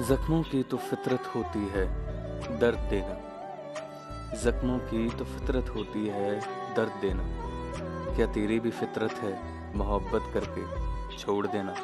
जख्मों की तो फितरत होती है, दर्द देना। जख्मों की तो फितरत होती है, दर्द देना। क्या तेरी भी फितरत है, मोहब्बत करके छोड़ देना।